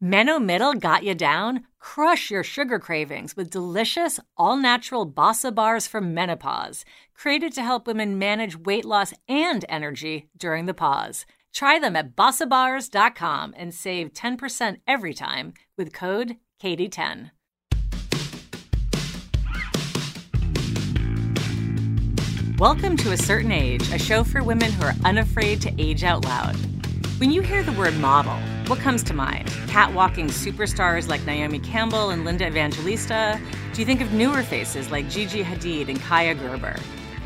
Meno Middle got you down? Crush your sugar cravings with delicious, all natural Bossa bars for menopause, created to help women manage weight loss and energy during the pause. Try them at bossabars.com and save 10% every time with code KATIE10. Welcome to A Certain Age, a show for women who are unafraid to age out loud. When you hear the word model, what comes to mind? Catwalking superstars like Naomi Campbell and Linda Evangelista? Do you think of newer faces like Gigi Hadid and Kaia Gerber?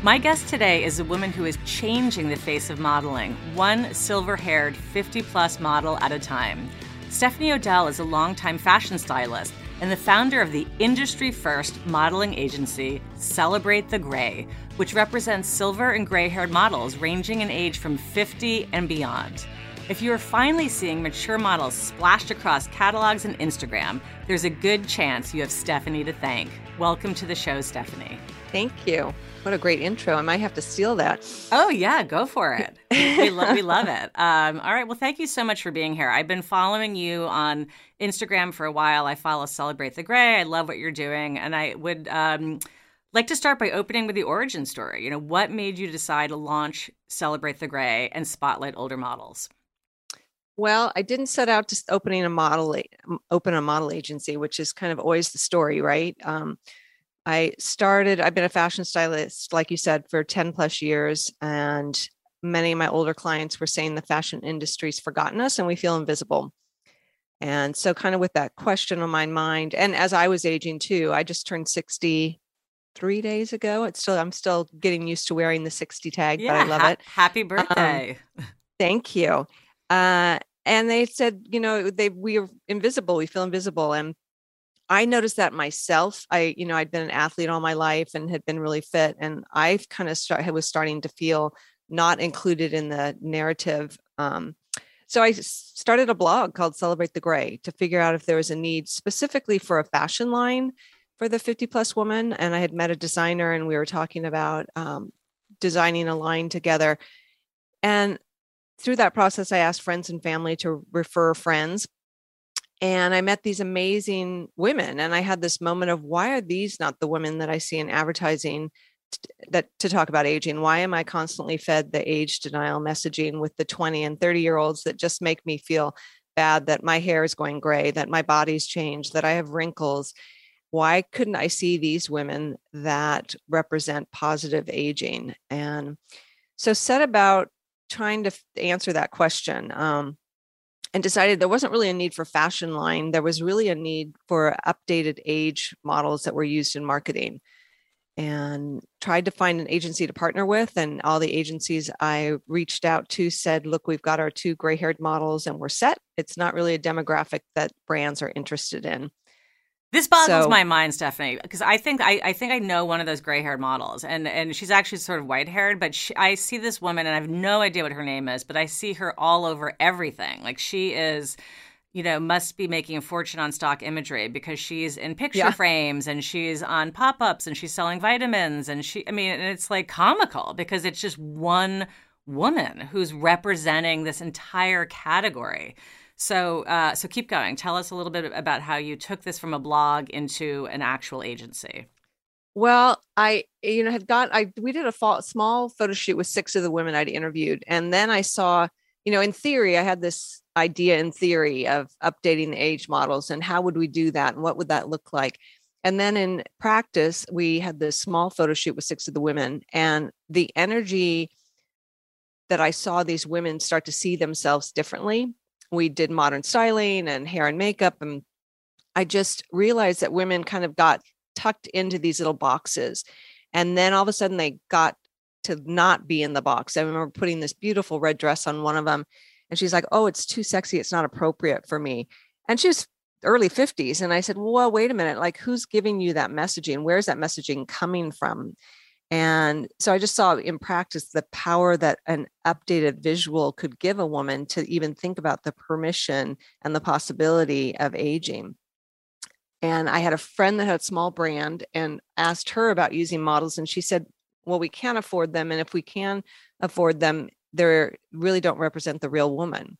My guest today is a woman who is changing the face of modeling, one silver haired 50 plus model at a time. Stephanie Odell is a longtime fashion stylist and the founder of the industry first modeling agency, Celebrate the Gray, which represents silver and gray haired models ranging in age from 50 and beyond. If you are finally seeing mature models splashed across catalogs and Instagram, there's a good chance you have Stephanie to thank. Welcome to the show, Stephanie. Thank you. What a great intro. I might have to steal that. Oh, yeah, go for it. we, lo- we love it. Um, all right. Well, thank you so much for being here. I've been following you on Instagram for a while. I follow Celebrate the Gray. I love what you're doing. And I would um, like to start by opening with the origin story. You know, what made you decide to launch Celebrate the Gray and spotlight older models? Well, I didn't set out to opening a model, open a model agency, which is kind of always the story, right? Um, I started, I've been a fashion stylist, like you said, for 10 plus years. And many of my older clients were saying the fashion industry's forgotten us and we feel invisible. And so, kind of with that question on my mind, and as I was aging too, I just turned 60 three days ago. It's still, I'm still getting used to wearing the 60 tag, yeah, but I love ha- it. Happy um, birthday. Um, thank you. Uh, and they said, you know, they we are invisible. We feel invisible, and I noticed that myself. I, you know, I'd been an athlete all my life and had been really fit, and I kind of start, was starting to feel not included in the narrative. Um, so I started a blog called Celebrate the Gray to figure out if there was a need specifically for a fashion line for the 50 plus woman. And I had met a designer, and we were talking about um, designing a line together. And through that process, I asked friends and family to refer friends. And I met these amazing women. And I had this moment of why are these not the women that I see in advertising that to talk about aging? Why am I constantly fed the age denial messaging with the 20 and 30 year olds that just make me feel bad that my hair is going gray, that my body's changed, that I have wrinkles? Why couldn't I see these women that represent positive aging? And so set about trying to answer that question um, and decided there wasn't really a need for fashion line. There was really a need for updated age models that were used in marketing and tried to find an agency to partner with. And all the agencies I reached out to said, look, we've got our two gray haired models and we're set. It's not really a demographic that brands are interested in. This boggles so, my mind, Stephanie, because I think I, I think I know one of those gray haired models, and and she's actually sort of white haired, but she, I see this woman, and I have no idea what her name is, but I see her all over everything. Like she is, you know, must be making a fortune on stock imagery because she's in picture yeah. frames and she's on pop ups and she's selling vitamins, and she, I mean, and it's like comical because it's just one woman who's representing this entire category. So, uh, so keep going. Tell us a little bit about how you took this from a blog into an actual agency. Well, I you know had got I we did a fall, small photo shoot with six of the women I'd interviewed, and then I saw you know in theory I had this idea in theory of updating the age models and how would we do that and what would that look like. And then in practice, we had this small photo shoot with six of the women, and the energy that I saw these women start to see themselves differently we did modern styling and hair and makeup and i just realized that women kind of got tucked into these little boxes and then all of a sudden they got to not be in the box. I remember putting this beautiful red dress on one of them and she's like oh it's too sexy it's not appropriate for me. And she was early 50s and i said well wait a minute like who's giving you that messaging? Where's that messaging coming from and so I just saw in practice the power that an updated visual could give a woman to even think about the permission and the possibility of aging. And I had a friend that had a small brand and asked her about using models. And she said, Well, we can't afford them. And if we can afford them, they really don't represent the real woman.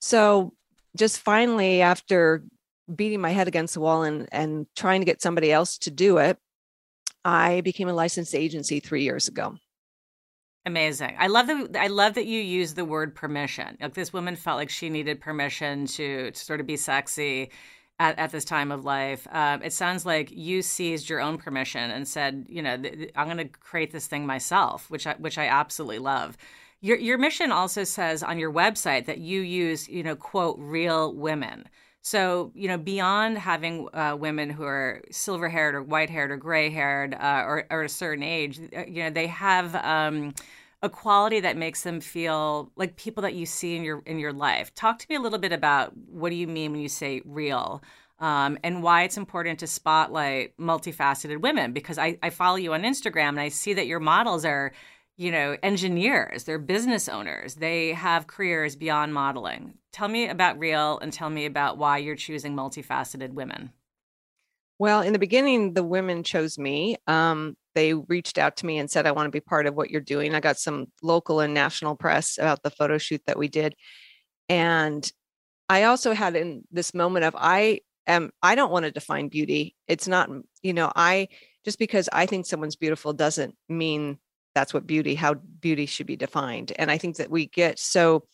So just finally, after beating my head against the wall and, and trying to get somebody else to do it, I became a licensed agency three years ago. Amazing. I love that. I love that you use the word permission. Like this woman felt like she needed permission to, to sort of be sexy at, at this time of life. Um, it sounds like you seized your own permission and said, you know, th- I'm going to create this thing myself, which I, which I absolutely love. Your your mission also says on your website that you use, you know, quote real women. So, you know, beyond having uh, women who are silver haired or white haired or gray haired uh, or, or, a certain age, uh, you know, they have um, a quality that makes them feel like people that you see in your in your life. Talk to me a little bit about what do you mean when you say real, um, and why it's important to spotlight multifaceted women. Because I, I follow you on Instagram and I see that your models are you know, engineers, they're business owners, they have careers beyond modeling. Tell me about Real and tell me about why you're choosing multifaceted women. Well, in the beginning, the women chose me. Um, they reached out to me and said, I want to be part of what you're doing. I got some local and national press about the photo shoot that we did. And I also had in this moment of, I am, I don't want to define beauty. It's not, you know, I, just because I think someone's beautiful doesn't mean that's what beauty how beauty should be defined and i think that we get so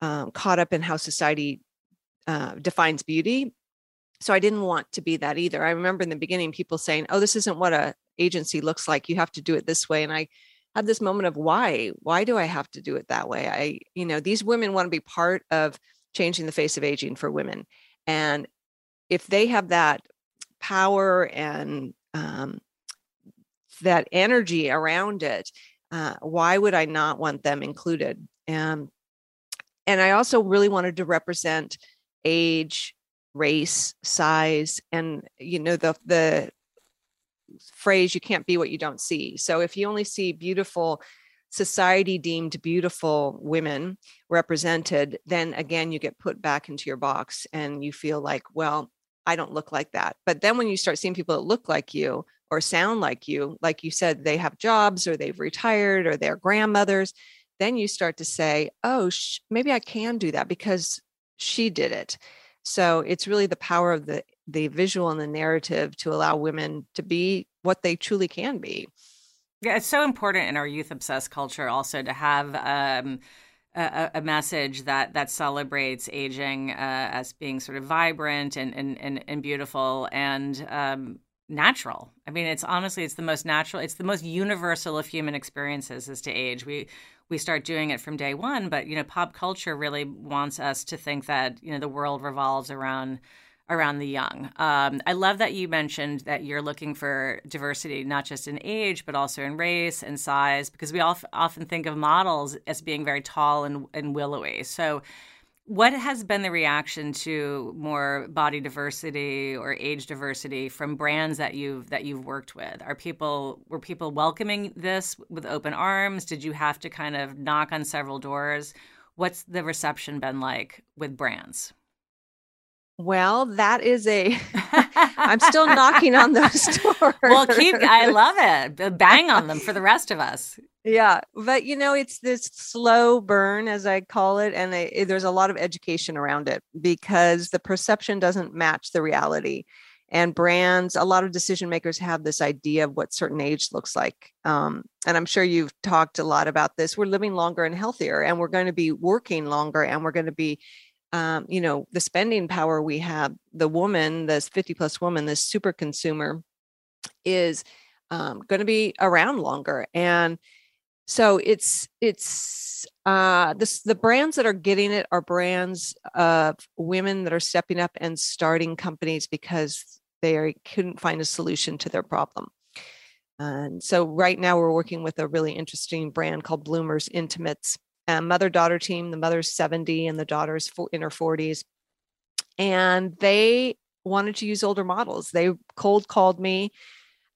um, caught up in how society uh, defines beauty so i didn't want to be that either. I remember in the beginning people saying oh this isn't what a agency looks like you have to do it this way and i had this moment of why? Why do i have to do it that way? I you know these women want to be part of changing the face of aging for women and if they have that power and um, that energy around it uh, why would i not want them included? Um, and i also really wanted to represent age race size and you know the the phrase you can't be what you don't see. So if you only see beautiful society deemed beautiful women represented then again you get put back into your box and you feel like well i don't look like that. But then when you start seeing people that look like you or sound like you, like you said, they have jobs or they've retired or they're grandmothers, then you start to say, oh, sh- maybe I can do that because she did it. So it's really the power of the the visual and the narrative to allow women to be what they truly can be. Yeah, it's so important in our youth obsessed culture also to have um, a, a, message that that celebrates aging uh, as being sort of vibrant and and and, and beautiful and um, natural. I mean, it's honestly it's the most natural, it's the most universal of human experiences is to age. We we start doing it from day one, but you know, pop culture really wants us to think that you know the world revolves around around the young. Um, I love that you mentioned that you're looking for diversity, not just in age, but also in race and size, because we often think of models as being very tall and, and willowy. So what has been the reaction to more body diversity or age diversity from brands that you've that you've worked with? Are people were people welcoming this with open arms? Did you have to kind of knock on several doors? What's the reception been like with brands? Well, that is a. I'm still knocking on those doors. Well, keep. I love it. Bang on them for the rest of us. Yeah, but you know, it's this slow burn, as I call it, and it, there's a lot of education around it because the perception doesn't match the reality. And brands, a lot of decision makers have this idea of what certain age looks like. Um, and I'm sure you've talked a lot about this. We're living longer and healthier, and we're going to be working longer, and we're going to be um, you know, the spending power we have, the woman, this 50 plus woman, this super consumer is um, going to be around longer. And so it's, it's, uh, this, the brands that are getting it are brands of women that are stepping up and starting companies because they are, couldn't find a solution to their problem. And so right now we're working with a really interesting brand called Bloomers Intimates mother daughter team. The mother's 70 and the daughter's in her 40s. And they wanted to use older models. They cold called me,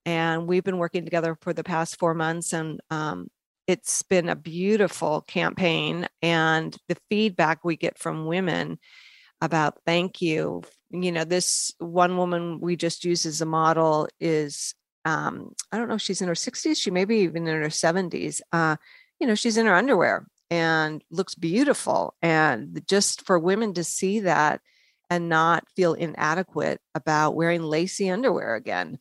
and we've been working together for the past four months. And um, it's been a beautiful campaign. And the feedback we get from women about thank you. You know, this one woman we just used as a model is, um, I don't know she's in her 60s, she may be even in her 70s. Uh, you know, she's in her underwear and looks beautiful. And just for women to see that and not feel inadequate about wearing lacy underwear again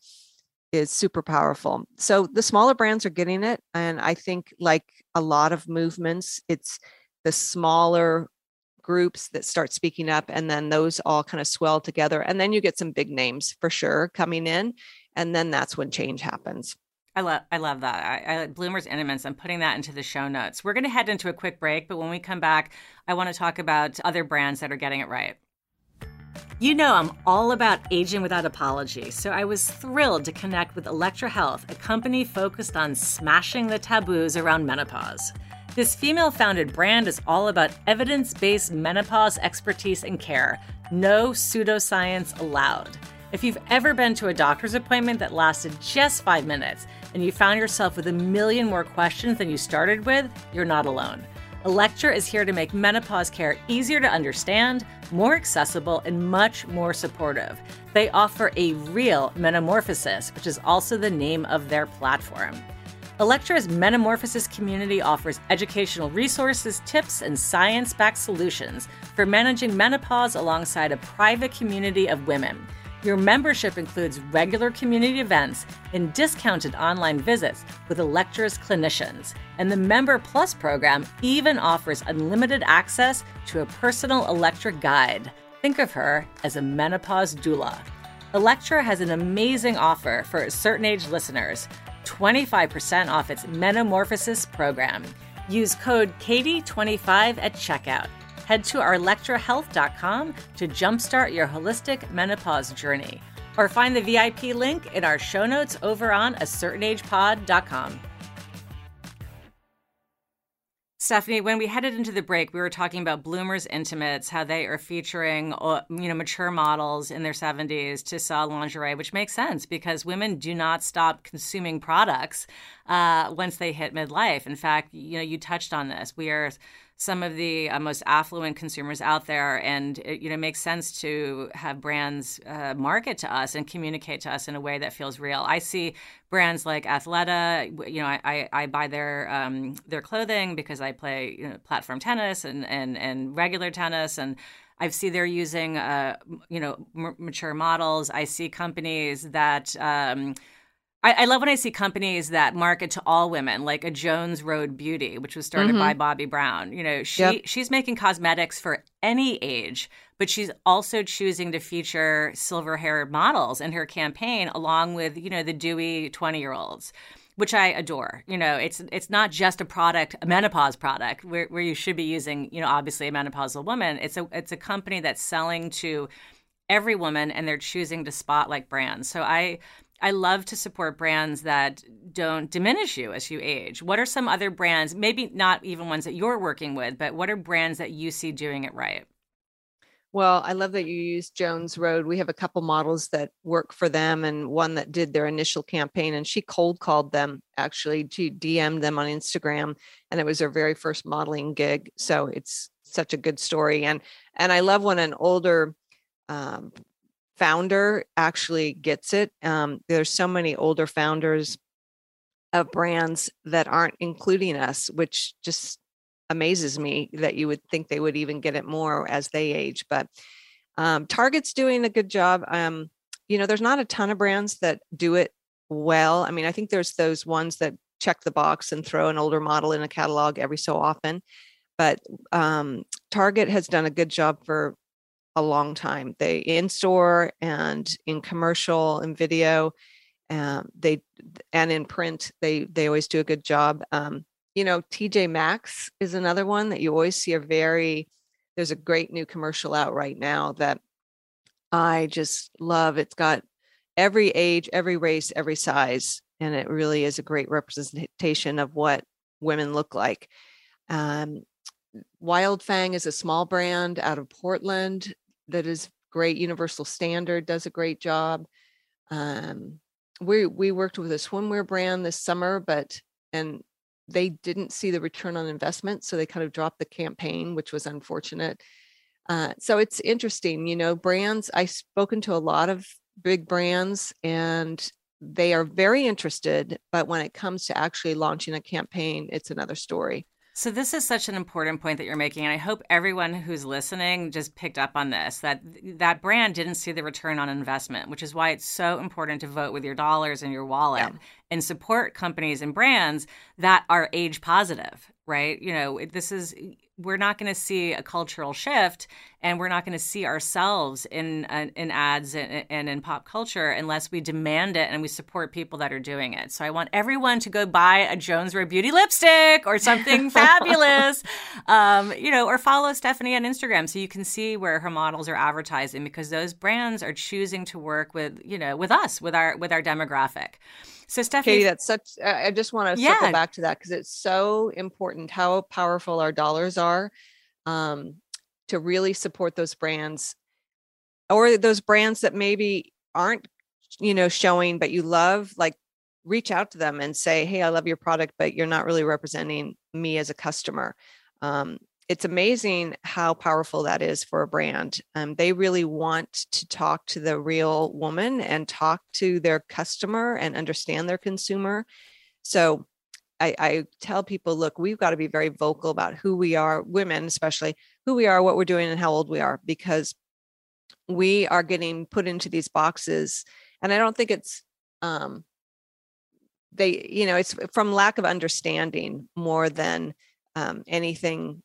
is super powerful. So the smaller brands are getting it. And I think, like a lot of movements, it's the smaller groups that start speaking up and then those all kind of swell together and then you get some big names for sure coming in and then that's when change happens I love I love that. I, I Bloomers Intimates. I'm putting that into the show notes. We're going to head into a quick break, but when we come back, I want to talk about other brands that are getting it right. You know, I'm all about aging without apology, so I was thrilled to connect with Electra Health, a company focused on smashing the taboos around menopause. This female founded brand is all about evidence based menopause expertise and care. No pseudoscience allowed. If you've ever been to a doctor's appointment that lasted just five minutes and you found yourself with a million more questions than you started with, you're not alone. Electra is here to make menopause care easier to understand, more accessible, and much more supportive. They offer a real metamorphosis, which is also the name of their platform. Electra's Metamorphosis community offers educational resources, tips, and science backed solutions for managing menopause alongside a private community of women. Your membership includes regular community events and discounted online visits with Electra's clinicians. And the Member Plus program even offers unlimited access to a personal Electra guide. Think of her as a menopause doula. Electra has an amazing offer for certain age listeners. 25% off its Metamorphosis program. Use code Katie25 at checkout. Head to ourlectrahealth.com to jumpstart your holistic menopause journey. Or find the VIP link in our show notes over on acertainagepod.com. Stephanie, when we headed into the break, we were talking about Bloomers Intimates, how they are featuring uh, you know mature models in their 70s to sell lingerie, which makes sense because women do not stop consuming products uh, once they hit midlife. In fact, you know you touched on this. We are some of the uh, most affluent consumers out there, and it, you know makes sense to have brands uh, market to us and communicate to us in a way that feels real. I see brands like Athleta. You know, I, I, buy their um, their clothing because I play you know, platform tennis and, and and regular tennis and. I see they're using, uh, you know, m- mature models. I see companies that um, I, I, love when I see companies that market to all women, like a Jones Road Beauty, which was started mm-hmm. by Bobbi Brown. You know, she yep. she's making cosmetics for any age, but she's also choosing to feature silver haired models in her campaign, along with you know the dewy twenty year olds which I adore. You know, it's it's not just a product, a menopause product, where, where you should be using, you know, obviously a menopausal woman. It's a it's a company that's selling to every woman, and they're choosing to spotlight brands. So I I love to support brands that don't diminish you as you age. What are some other brands, maybe not even ones that you're working with, but what are brands that you see doing it right? Well, I love that you use Jones Road. We have a couple models that work for them and one that did their initial campaign and she cold called them actually. She DM'd them on Instagram and it was her very first modeling gig. So it's such a good story. And and I love when an older um, founder actually gets it. Um, there's so many older founders of brands that aren't including us, which just amazes me that you would think they would even get it more as they age. But um, Target's doing a good job. Um, you know, there's not a ton of brands that do it well. I mean, I think there's those ones that check the box and throw an older model in a catalog every so often. But um, Target has done a good job for a long time. They in store and in commercial and video, um, they and in print they they always do a good job. Um, you know, TJ Maxx is another one that you always see a very. There's a great new commercial out right now that I just love. It's got every age, every race, every size, and it really is a great representation of what women look like. Um, Wildfang is a small brand out of Portland that is great. Universal Standard does a great job. Um, we we worked with a swimwear brand this summer, but and they didn't see the return on investment, so they kind of dropped the campaign, which was unfortunate. Uh, so it's interesting, you know, brands. I've spoken to a lot of big brands, and they are very interested, but when it comes to actually launching a campaign, it's another story. So this is such an important point that you're making and I hope everyone who's listening just picked up on this that that brand didn't see the return on investment, which is why it's so important to vote with your dollars and your wallet yeah. and support companies and brands that are age positive, right? You know, this is we're not going to see a cultural shift and we're not going to see ourselves in uh, in ads and, and, in pop culture unless we demand it and we support people that are doing it. So I want everyone to go buy a Jones Road Beauty lipstick or something fabulous, um, you know, or follow Stephanie on Instagram so you can see where her models are advertising because those brands are choosing to work with you know with us with our with our demographic. So, Stephanie, Katie, that's such. I just want to yeah. circle back to that because it's so important how powerful our dollars are um, to really support those brands or those brands that maybe aren't, you know, showing, but you love. Like, reach out to them and say, "Hey, I love your product, but you're not really representing me as a customer." Um, it's amazing how powerful that is for a brand. Um, they really want to talk to the real woman and talk to their customer and understand their consumer. So I, I tell people, look, we've got to be very vocal about who we are, women especially, who we are, what we're doing, and how old we are, because we are getting put into these boxes. And I don't think it's um, they, you know, it's from lack of understanding more than um, anything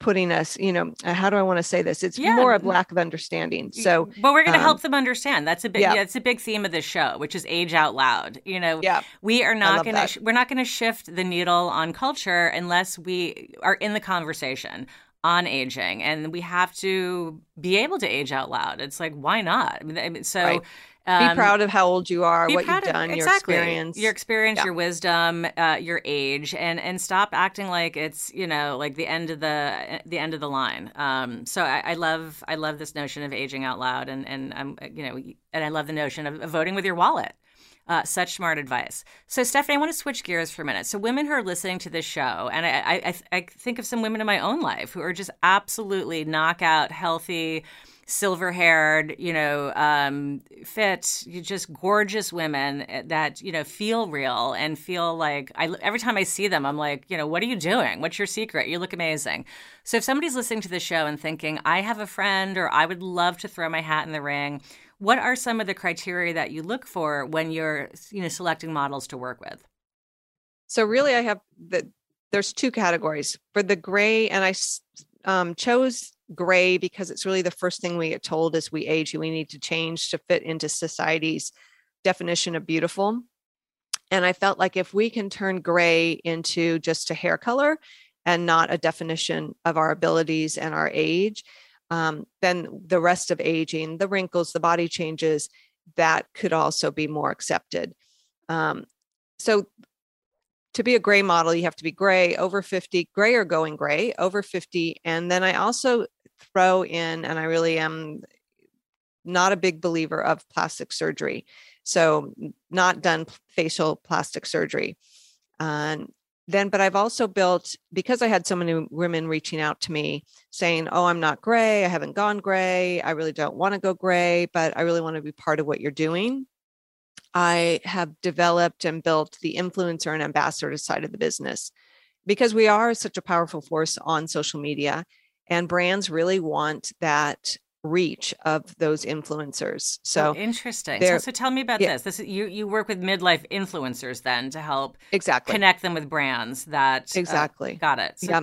putting us you know uh, how do i want to say this it's yeah. more of lack of understanding so but we're going to um, help them understand that's a big yeah. yeah. it's a big theme of the show which is age out loud you know yeah we are not going to sh- we're not going to shift the needle on culture unless we are in the conversation on aging and we have to be able to age out loud it's like why not I mean, so right. Um, be proud of how old you are, what you've done, of, your experience, your experience, yeah. your wisdom, uh, your age, and and stop acting like it's you know like the end of the the end of the line. Um, so I, I, love I love this notion of aging out loud, and and I'm you know and I love the notion of, of voting with your wallet. Uh, such smart advice. So, Stephanie, I want to switch gears for a minute. So, women who are listening to this show, and I, I, I think of some women in my own life who are just absolutely knockout, healthy, silver haired, you know, um, fit, just gorgeous women eh, that, you know, feel real and feel like I, every time I see them, I'm like, you know, what are you doing? What's your secret? You look amazing. So if somebody's listening to the show and thinking, I have a friend or I would love to throw my hat in the ring, what are some of the criteria that you look for when you're, you know, selecting models to work with? So really, I have the there's two categories for the gray, and I um, chose gray because it's really the first thing we get told as we age we need to change to fit into society's definition of beautiful and i felt like if we can turn gray into just a hair color and not a definition of our abilities and our age um, then the rest of aging the wrinkles the body changes that could also be more accepted um, so to be a gray model, you have to be gray, over 50, gray or going gray, over 50. And then I also throw in, and I really am not a big believer of plastic surgery. So, not done facial plastic surgery. And then, but I've also built because I had so many women reaching out to me saying, Oh, I'm not gray. I haven't gone gray. I really don't want to go gray, but I really want to be part of what you're doing. I have developed and built the influencer and ambassador side of the business because we are such a powerful force on social media and brands really want that reach of those influencers. So oh, interesting. So, so, tell me about yeah. this. This you you work with midlife influencers then to help exactly connect them with brands that uh, exactly uh, got it. So, yeah.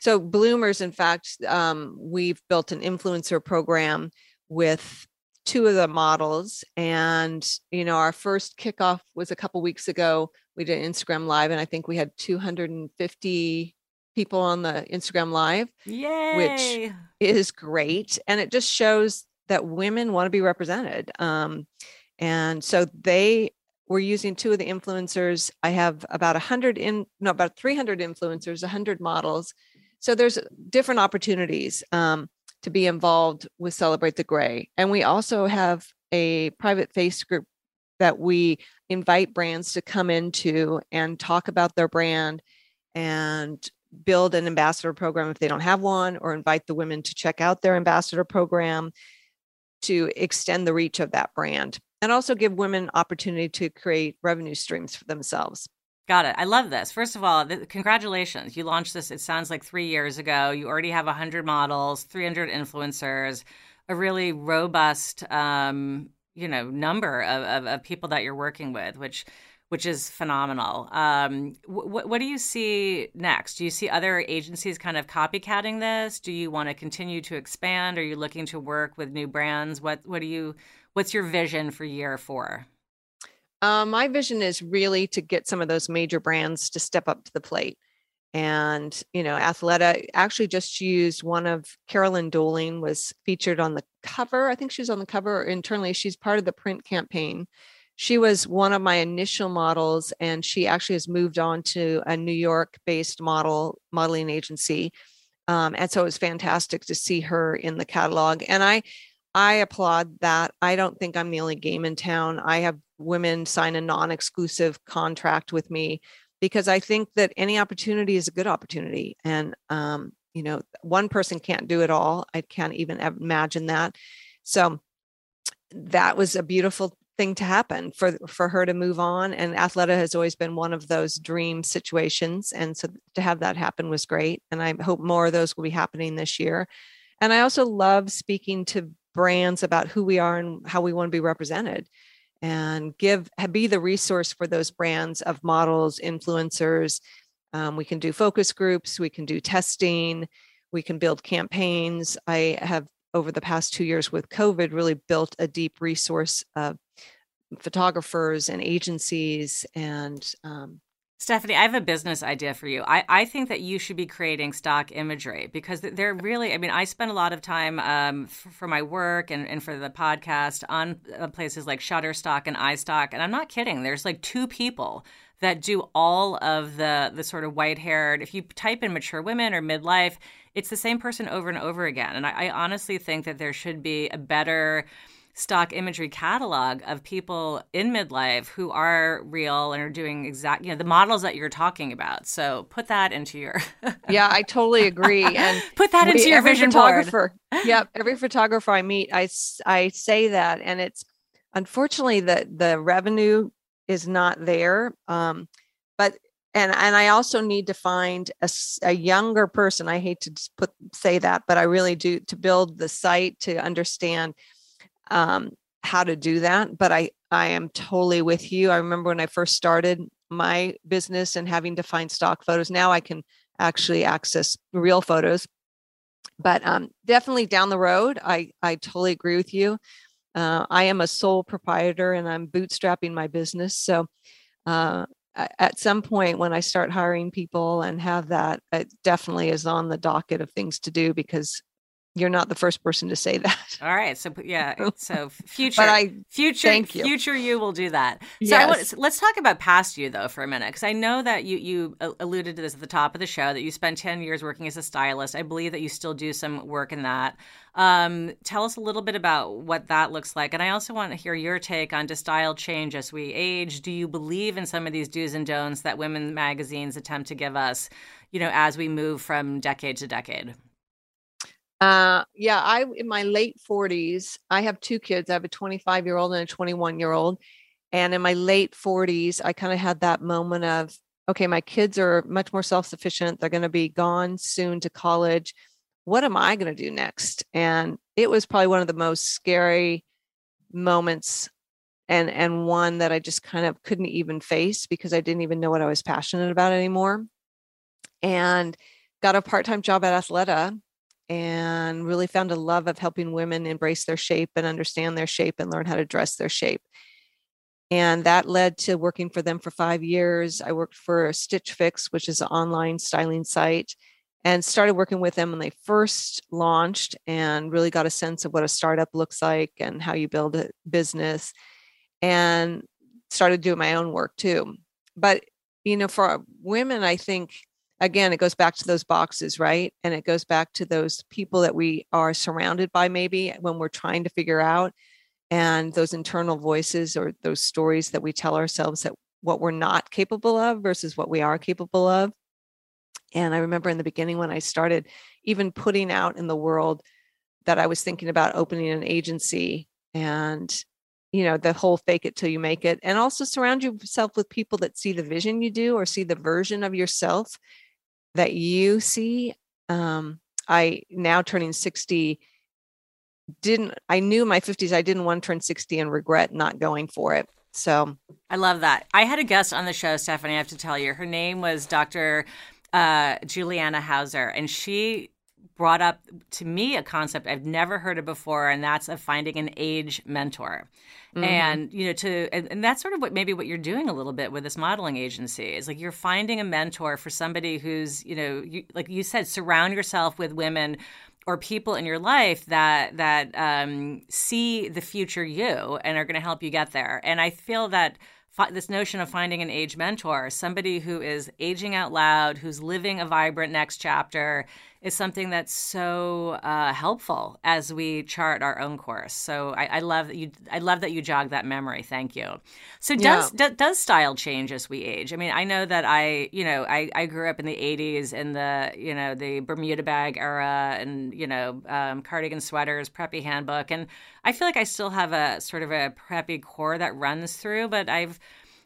So Bloomers, in fact, um, we've built an influencer program with two of the models, and you know our first kickoff was a couple weeks ago. We did Instagram live, and I think we had 250 people on the Instagram Live, Yay. which is great. And it just shows that women want to be represented. Um, and so they were using two of the influencers. I have about 100 in, no, about 300 influencers, 100 models. So there's different opportunities um, to be involved with Celebrate the Gray. And we also have a private face group that we invite brands to come into and talk about their brand and build an ambassador program if they don't have one, or invite the women to check out their ambassador program to extend the reach of that brand and also give women opportunity to create revenue streams for themselves. Got it. I love this. First of all, th- congratulations. You launched this, it sounds like three years ago. You already have 100 models, 300 influencers, a really robust, um, you know, number of, of, of, people that you're working with, which which is phenomenal. Um, wh- what do you see next? Do you see other agencies kind of copycatting this? Do you want to continue to expand? Are you looking to work with new brands? What what do you what's your vision for year four? Uh, my vision is really to get some of those major brands to step up to the plate. And, you know, Athleta actually just used one of Carolyn Doling was featured on the cover. I think she was on the cover internally. She's part of the print campaign. She was one of my initial models, and she actually has moved on to a New York based model modeling agency. Um, and so it was fantastic to see her in the catalog. And I, I applaud that. I don't think I'm the only game in town. I have women sign a non-exclusive contract with me because I think that any opportunity is a good opportunity. And um, you know, one person can't do it all. I can't even imagine that. So that was a beautiful thing to happen for for her to move on and athleta has always been one of those dream situations and so to have that happen was great and i hope more of those will be happening this year. And i also love speaking to brands about who we are and how we want to be represented and give be the resource for those brands of models influencers. Um, we can do focus groups we can do testing we can build campaigns. I have over the past two years with covid really built a deep resource of photographers and agencies and um, Stephanie, I have a business idea for you. I, I think that you should be creating stock imagery because they're really, I mean, I spend a lot of time um, for, for, my work and, and for the podcast on uh, places like Shutterstock and iStock. And I'm not kidding. There's like two people that do all of the, the sort of white haired, if you type in mature women or midlife, it's the same person over and over again. And I, I honestly think that there should be a better, stock imagery catalog of people in midlife who are real and are doing exact, you know, the models that you're talking about. So put that into your. yeah, I totally agree. And put that into we, your vision photographer. Board. yep, every photographer I meet, I I say that, and it's unfortunately that the revenue is not there. Um, but and and I also need to find a, a younger person. I hate to put say that, but I really do to build the site to understand um, how to do that. But I, I am totally with you. I remember when I first started my business and having to find stock photos. Now I can actually access real photos. But um, definitely down the road, I, I totally agree with you. Uh, I am a sole proprietor and I'm bootstrapping my business. So uh, at some point when I start hiring people and have that, it definitely is on the docket of things to do because you're not the first person to say that. All right. So yeah. So future, but I, future, thank you. future you will do that. So yes. Want, so let's talk about past you though for a minute, because I know that you you alluded to this at the top of the show that you spent ten years working as a stylist. I believe that you still do some work in that. Um, tell us a little bit about what that looks like, and I also want to hear your take on does style change as we age? Do you believe in some of these do's and don'ts that women magazines attempt to give us, you know, as we move from decade to decade? Uh, yeah, I in my late 40s, I have two kids. I have a 25 year old and a 21 year old. And in my late 40s, I kind of had that moment of, okay, my kids are much more self sufficient. They're going to be gone soon to college. What am I going to do next? And it was probably one of the most scary moments and and one that I just kind of couldn't even face because I didn't even know what I was passionate about anymore. And got a part-time job at Athleta and really found a love of helping women embrace their shape and understand their shape and learn how to dress their shape. And that led to working for them for five years. I worked for Stitch Fix, which is an online styling site, and started working with them when they first launched and really got a sense of what a startup looks like and how you build a business and started doing my own work too. But, you know, for women, I think again, it goes back to those boxes, right? And it goes back to those people that we are surrounded by, maybe when we're trying to figure out, and those internal voices or those stories that we tell ourselves that what we're not capable of versus what we are capable of. And I remember in the beginning when I started even putting out in the world that I was thinking about opening an agency and you know the whole fake it till you make it and also surround yourself with people that see the vision you do or see the version of yourself that you see um i now turning 60 didn't i knew my 50s i didn't want to turn 60 and regret not going for it so. I love that. I had a guest on the show stephanie i have to tell you. Her name was dr uh, juliana hauser and she brought up to me a concept I've never heard of before, and that's of finding an age mentor. Mm-hmm. And you know, to and, and, that's sort of what maybe what you're doing a little bit with this modeling agency is like you're finding a mentor for somebody who's you know, you, like you said, surround yourself with women or people in your life that that um, see the future you and are going to help you get there. And I feel that this notion of finding an age mentor, somebody who is aging out loud, who's living a vibrant next chapter, is something that's so uh, helpful as we chart our own course. So I, I, love that you. I love that you jog that memory. Thank you. So does yeah. d- does style change as we age? I mean, I know that I, you know, I, I grew up in the '80s in the, you know, the Bermuda bag era, and you know, um, cardigan sweaters, preppy handbook, and I feel like I still have a sort of a preppy core that runs through, but I've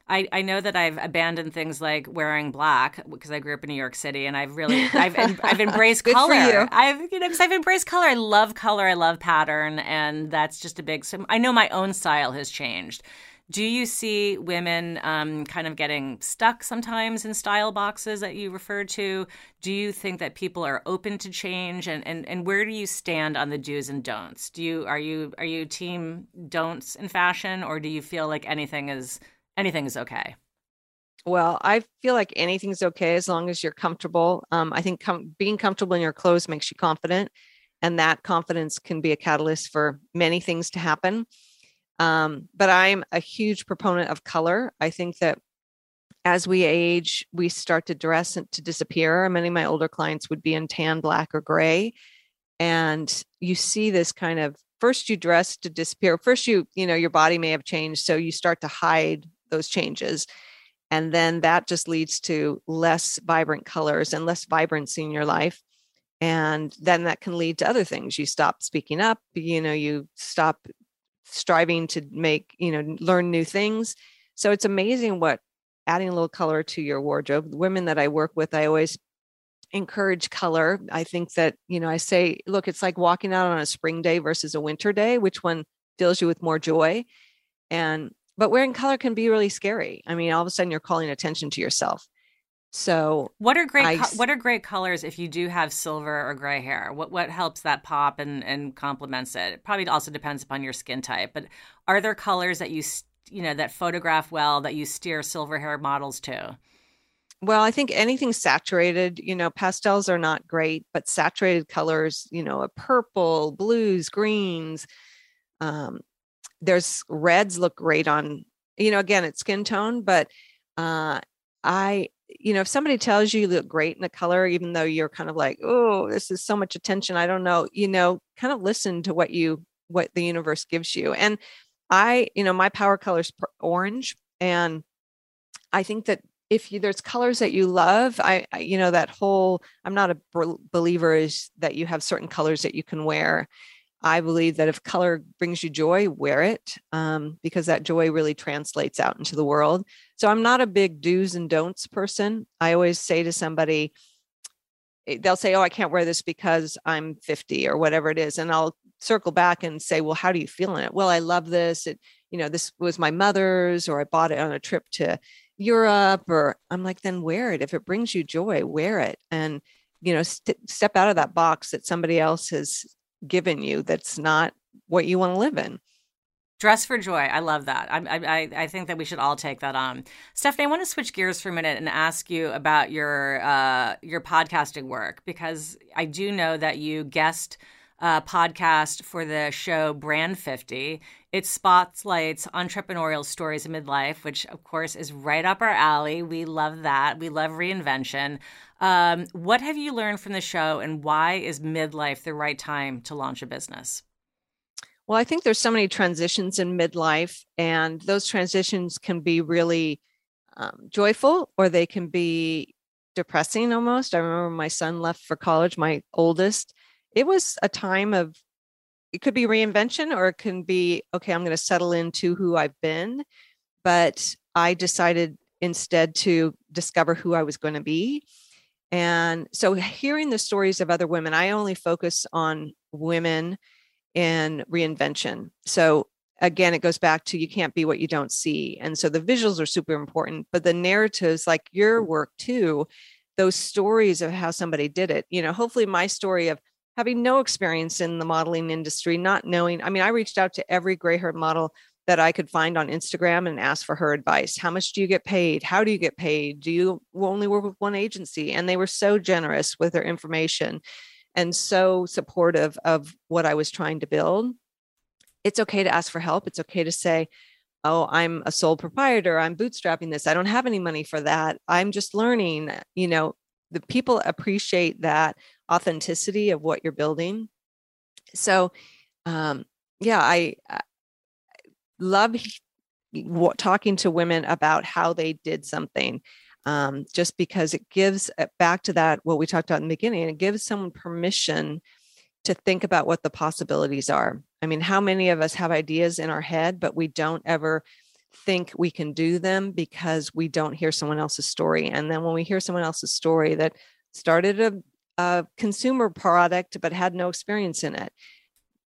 I, I know that I've abandoned things like wearing black because I grew up in New York City, and I've really I've I've embraced color. I've you know because I've embraced color. I love color. I love pattern, and that's just a big. So I know my own style has changed. Do you see women um, kind of getting stuck sometimes in style boxes that you referred to? Do you think that people are open to change, and, and, and where do you stand on the do's and don'ts? Do you are you are you team don'ts in fashion, or do you feel like anything is anything is okay? Well, I feel like anything's okay as long as you're comfortable. Um, I think com- being comfortable in your clothes makes you confident, and that confidence can be a catalyst for many things to happen. Um, but I'm a huge proponent of color. I think that as we age, we start to dress and to disappear. Many of my older clients would be in tan, black, or gray. And you see this kind of first you dress to disappear. First, you, you know, your body may have changed. So you start to hide those changes. And then that just leads to less vibrant colors and less vibrancy in your life. And then that can lead to other things. You stop speaking up you know you stop striving to make you know learn new things. So it's amazing what adding a little color to your wardrobe. The women that i work with i always encourage color. I think that you know i say look it's like walking out on a spring day versus a winter day. Which one fills you with more joy? And but wearing color can be really scary. I mean, all of a sudden you're calling attention to yourself. So, what are great I, what are great colors if you do have silver or gray hair? What what helps that pop and and complements it? It probably also depends upon your skin type, but are there colors that you you know that photograph well that you steer silver hair models to? Well, I think anything saturated, you know, pastels are not great, but saturated colors, you know, a purple, blues, greens, um, there's reds look great on you know again it's skin tone but uh i you know if somebody tells you you look great in a color even though you're kind of like oh this is so much attention i don't know you know kind of listen to what you what the universe gives you and i you know my power color is orange and i think that if you, there's colors that you love I, I you know that whole i'm not a believer is that you have certain colors that you can wear I believe that if color brings you joy, wear it um, because that joy really translates out into the world. So I'm not a big do's and don'ts person. I always say to somebody, eh, they'll say, Oh, I can't wear this because I'm 50 or whatever it is. And I'll circle back and say, Well, how do you feel in it? Well, I love this. It, you know, this was my mother's, or I bought it on a trip to Europe, or I'm like, then wear it. If it brings you joy, wear it. And, you know, st- step out of that box that somebody else has given you that's not what you want to live in. Dress for joy. I love that. I, I, I think that we should all take that on. Stephanie, I want to switch gears for a minute and ask you about your uh, your podcasting work because I do know that you guest uh, podcast for the show Brand 50. It spotlights entrepreneurial stories of midlife, which of course is right up our alley. We love that. We love reinvention. Um, what have you learned from the show, and why is midlife the right time to launch a business? Well, I think there's so many transitions in midlife, and those transitions can be really um, joyful or they can be depressing almost. I remember my son left for college, my oldest. It was a time of it could be reinvention or it can be okay i'm going to settle into who i've been but i decided instead to discover who i was going to be. And so hearing the stories of other women i only focus on women in reinvention. So again it goes back to you can't be what you don't see and so the visuals are super important but the narratives like your work too those stories of how somebody did it you know hopefully my story of having no experience in the modeling industry not knowing i mean i reached out to every gray haired model that i could find on instagram and asked for her advice. How much do you get paid? How do you get paid? Do you only work with one agency? And they were so generous with their information and so supportive of what i was trying to build. It's okay to ask for help. It's okay to say oh i'm a sole proprietor. I'm bootstrapping this. I don't have any money for that. I'm just learning you know the people appreciate that authenticity of what you're building. So um yeah i, I love talking to women about how they did something um, just because it gives uh, back to that what we talked about in the beginning it gives someone permission to think about what the possibilities are. I mean, how many of us have ideas in our head, but we don't ever think we can do them because we don't hear someone else's story. And then when we hear someone else's story that started a, a consumer product but had no experience in it,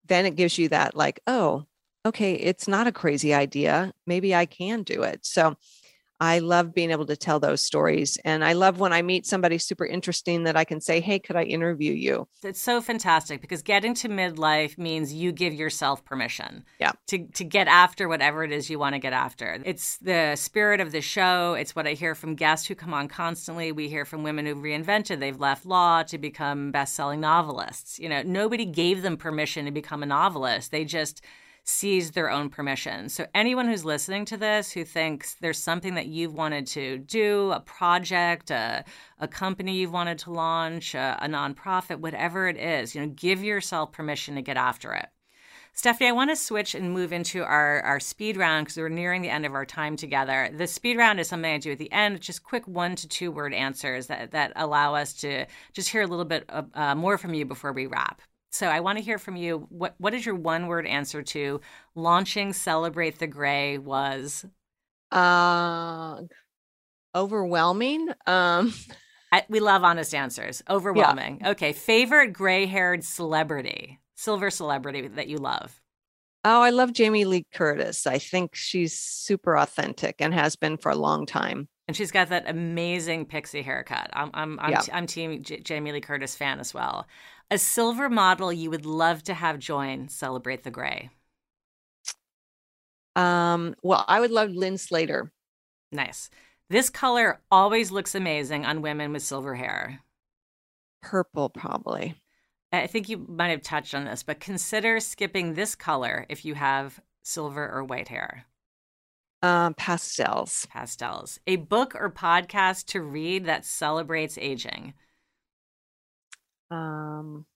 then it gives you that, like, oh, okay, it's not a crazy idea. Maybe I can do it. So I love being able to tell those stories. And I love when I meet somebody super interesting that I can say, Hey, could I interview you? It's so fantastic because getting to midlife means you give yourself permission yeah. to, to get after whatever it is you want to get after. It's the spirit of the show. It's what I hear from guests who come on constantly. We hear from women who've reinvented, they've left law to become best selling novelists. You know, nobody gave them permission to become a novelist. They just, seized their own permission. So, anyone who's listening to this who thinks there's something that you've wanted to do, a project, a, a company you've wanted to launch, a, a nonprofit, whatever it is, you know, give yourself permission to get after it. Stephanie, I want to switch and move into our, our speed round because we're nearing the end of our time together. The speed round is something I do at the end, just quick one to two word answers that, that allow us to just hear a little bit uh, more from you before we wrap. So I want to hear from you. What what is your one word answer to launching Celebrate the Gray was? Uh overwhelming. Um I, we love honest answers. Overwhelming. Yeah. Okay. Favorite gray haired celebrity, silver celebrity that you love? Oh, I love Jamie Lee Curtis. I think she's super authentic and has been for a long time. And she's got that amazing pixie haircut. I'm I'm I'm, yeah. I'm team J- Jamie Lee Curtis fan as well a silver model you would love to have join Celebrate the Gray? Um, well, I would love Lynn Slater. Nice. This color always looks amazing on women with silver hair. Purple, probably. I think you might have touched on this, but consider skipping this color if you have silver or white hair. Um, pastels. Pastels. A book or podcast to read that celebrates aging. Um,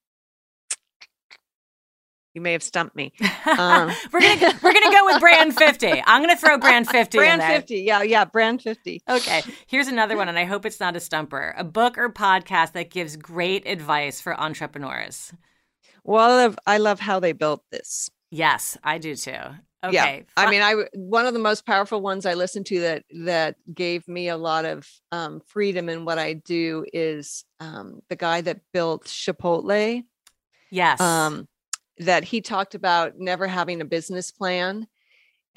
you may have stumped me. Um, we're gonna we're gonna go with brand fifty. I'm gonna throw brand fifty. Brand fifty, yeah, yeah, brand fifty. Okay, here's another one, and I hope it's not a stumper. A book or podcast that gives great advice for entrepreneurs. Well, I love, I love How I Built This. Yes, I do too. Okay. Yeah. I mean, I one of the most powerful ones I listened to that that gave me a lot of um, freedom in what I do is um, the guy that built Chipotle. Yes. Um, that he talked about never having a business plan.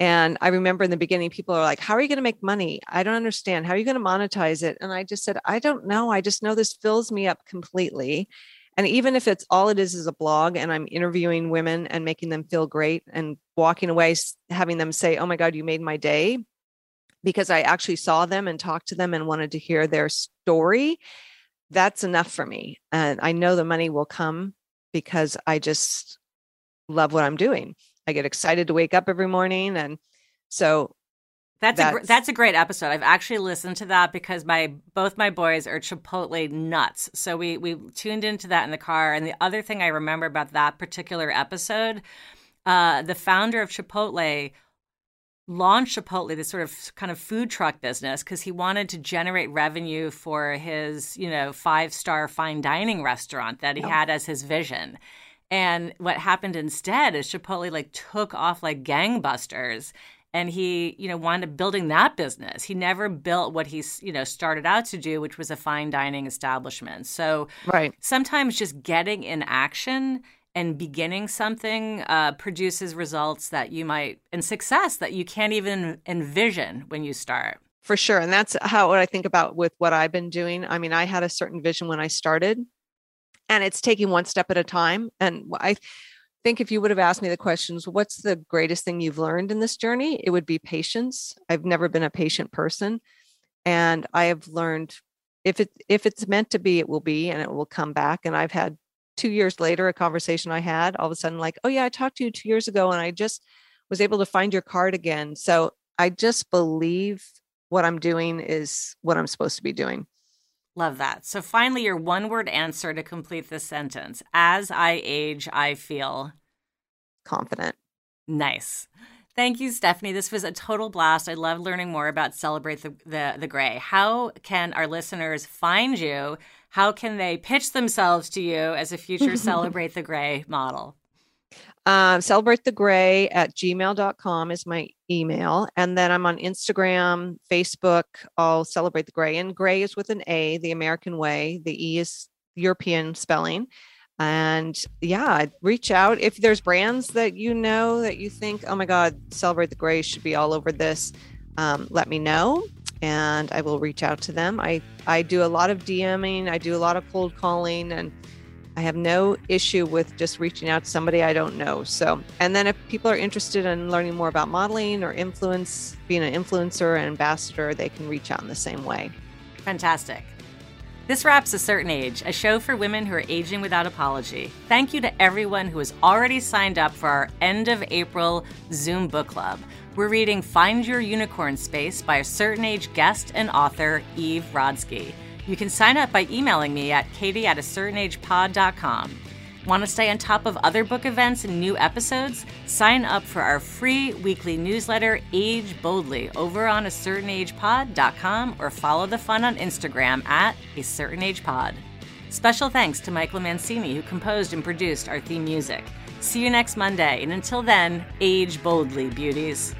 And I remember in the beginning, people are like, How are you going to make money? I don't understand. How are you going to monetize it? And I just said, I don't know. I just know this fills me up completely. And even if it's all it is is a blog and I'm interviewing women and making them feel great and walking away having them say, "Oh my god, you made my day." Because I actually saw them and talked to them and wanted to hear their story, that's enough for me. And I know the money will come because I just love what I'm doing. I get excited to wake up every morning and so that's, that's, a that's a great episode. I've actually listened to that because my both my boys are Chipotle nuts. So we we tuned into that in the car. And the other thing I remember about that particular episode, uh, the founder of Chipotle launched Chipotle, this sort of kind of food truck business, because he wanted to generate revenue for his you know five star fine dining restaurant that he had as his vision. And what happened instead is Chipotle like took off like gangbusters and he you know wound up building that business. He never built what he's you know started out to do which was a fine dining establishment. So right. sometimes just getting in action and beginning something uh, produces results that you might and success that you can't even envision when you start. For sure. And that's how what i think about with what i've been doing. I mean i had a certain vision when i started and it's taking one step at a time. And i think if you would have asked me the questions, what's the greatest thing you've learned in this journey? It would be patience. I've never been a patient person. And I have learned if it if it's meant to be, it will be and it will come back. And I've had two years later a conversation I had, all of a sudden, like, oh yeah, I talked to you two years ago and I just was able to find your card again. So I just believe what I'm doing is what I'm supposed to be doing. Love that. So finally, your one word answer to complete this sentence. As I age, I feel confident. Nice. Thank you, Stephanie. This was a total blast. I love learning more about Celebrate the, the, the Gray. How can our listeners find you? How can they pitch themselves to you as a future Celebrate the Gray model? Um, celebrate the gray at gmail.com is my email. And then I'm on Instagram, Facebook. I'll celebrate the gray. And gray is with an A, the American way. The E is European spelling. And yeah, reach out if there's brands that you know that you think, oh my God, celebrate the gray should be all over this. Um, let me know and I will reach out to them. I, I do a lot of DMing, I do a lot of cold calling and I have no issue with just reaching out to somebody I don't know. So, and then if people are interested in learning more about modeling or influence, being an influencer and ambassador, they can reach out in the same way. Fantastic. This wraps A Certain Age, a show for women who are aging without apology. Thank you to everyone who has already signed up for our end of April Zoom book club. We're reading Find Your Unicorn Space by a certain age guest and author, Eve Rodsky. You can sign up by emailing me at katie at acertainagepod.com. Want to stay on top of other book events and new episodes? Sign up for our free weekly newsletter, Age Boldly, over on acertainagepod.com or follow the fun on Instagram at a certain age pod. Special thanks to Michael Mancini, who composed and produced our theme music. See you next Monday, and until then, age boldly, beauties.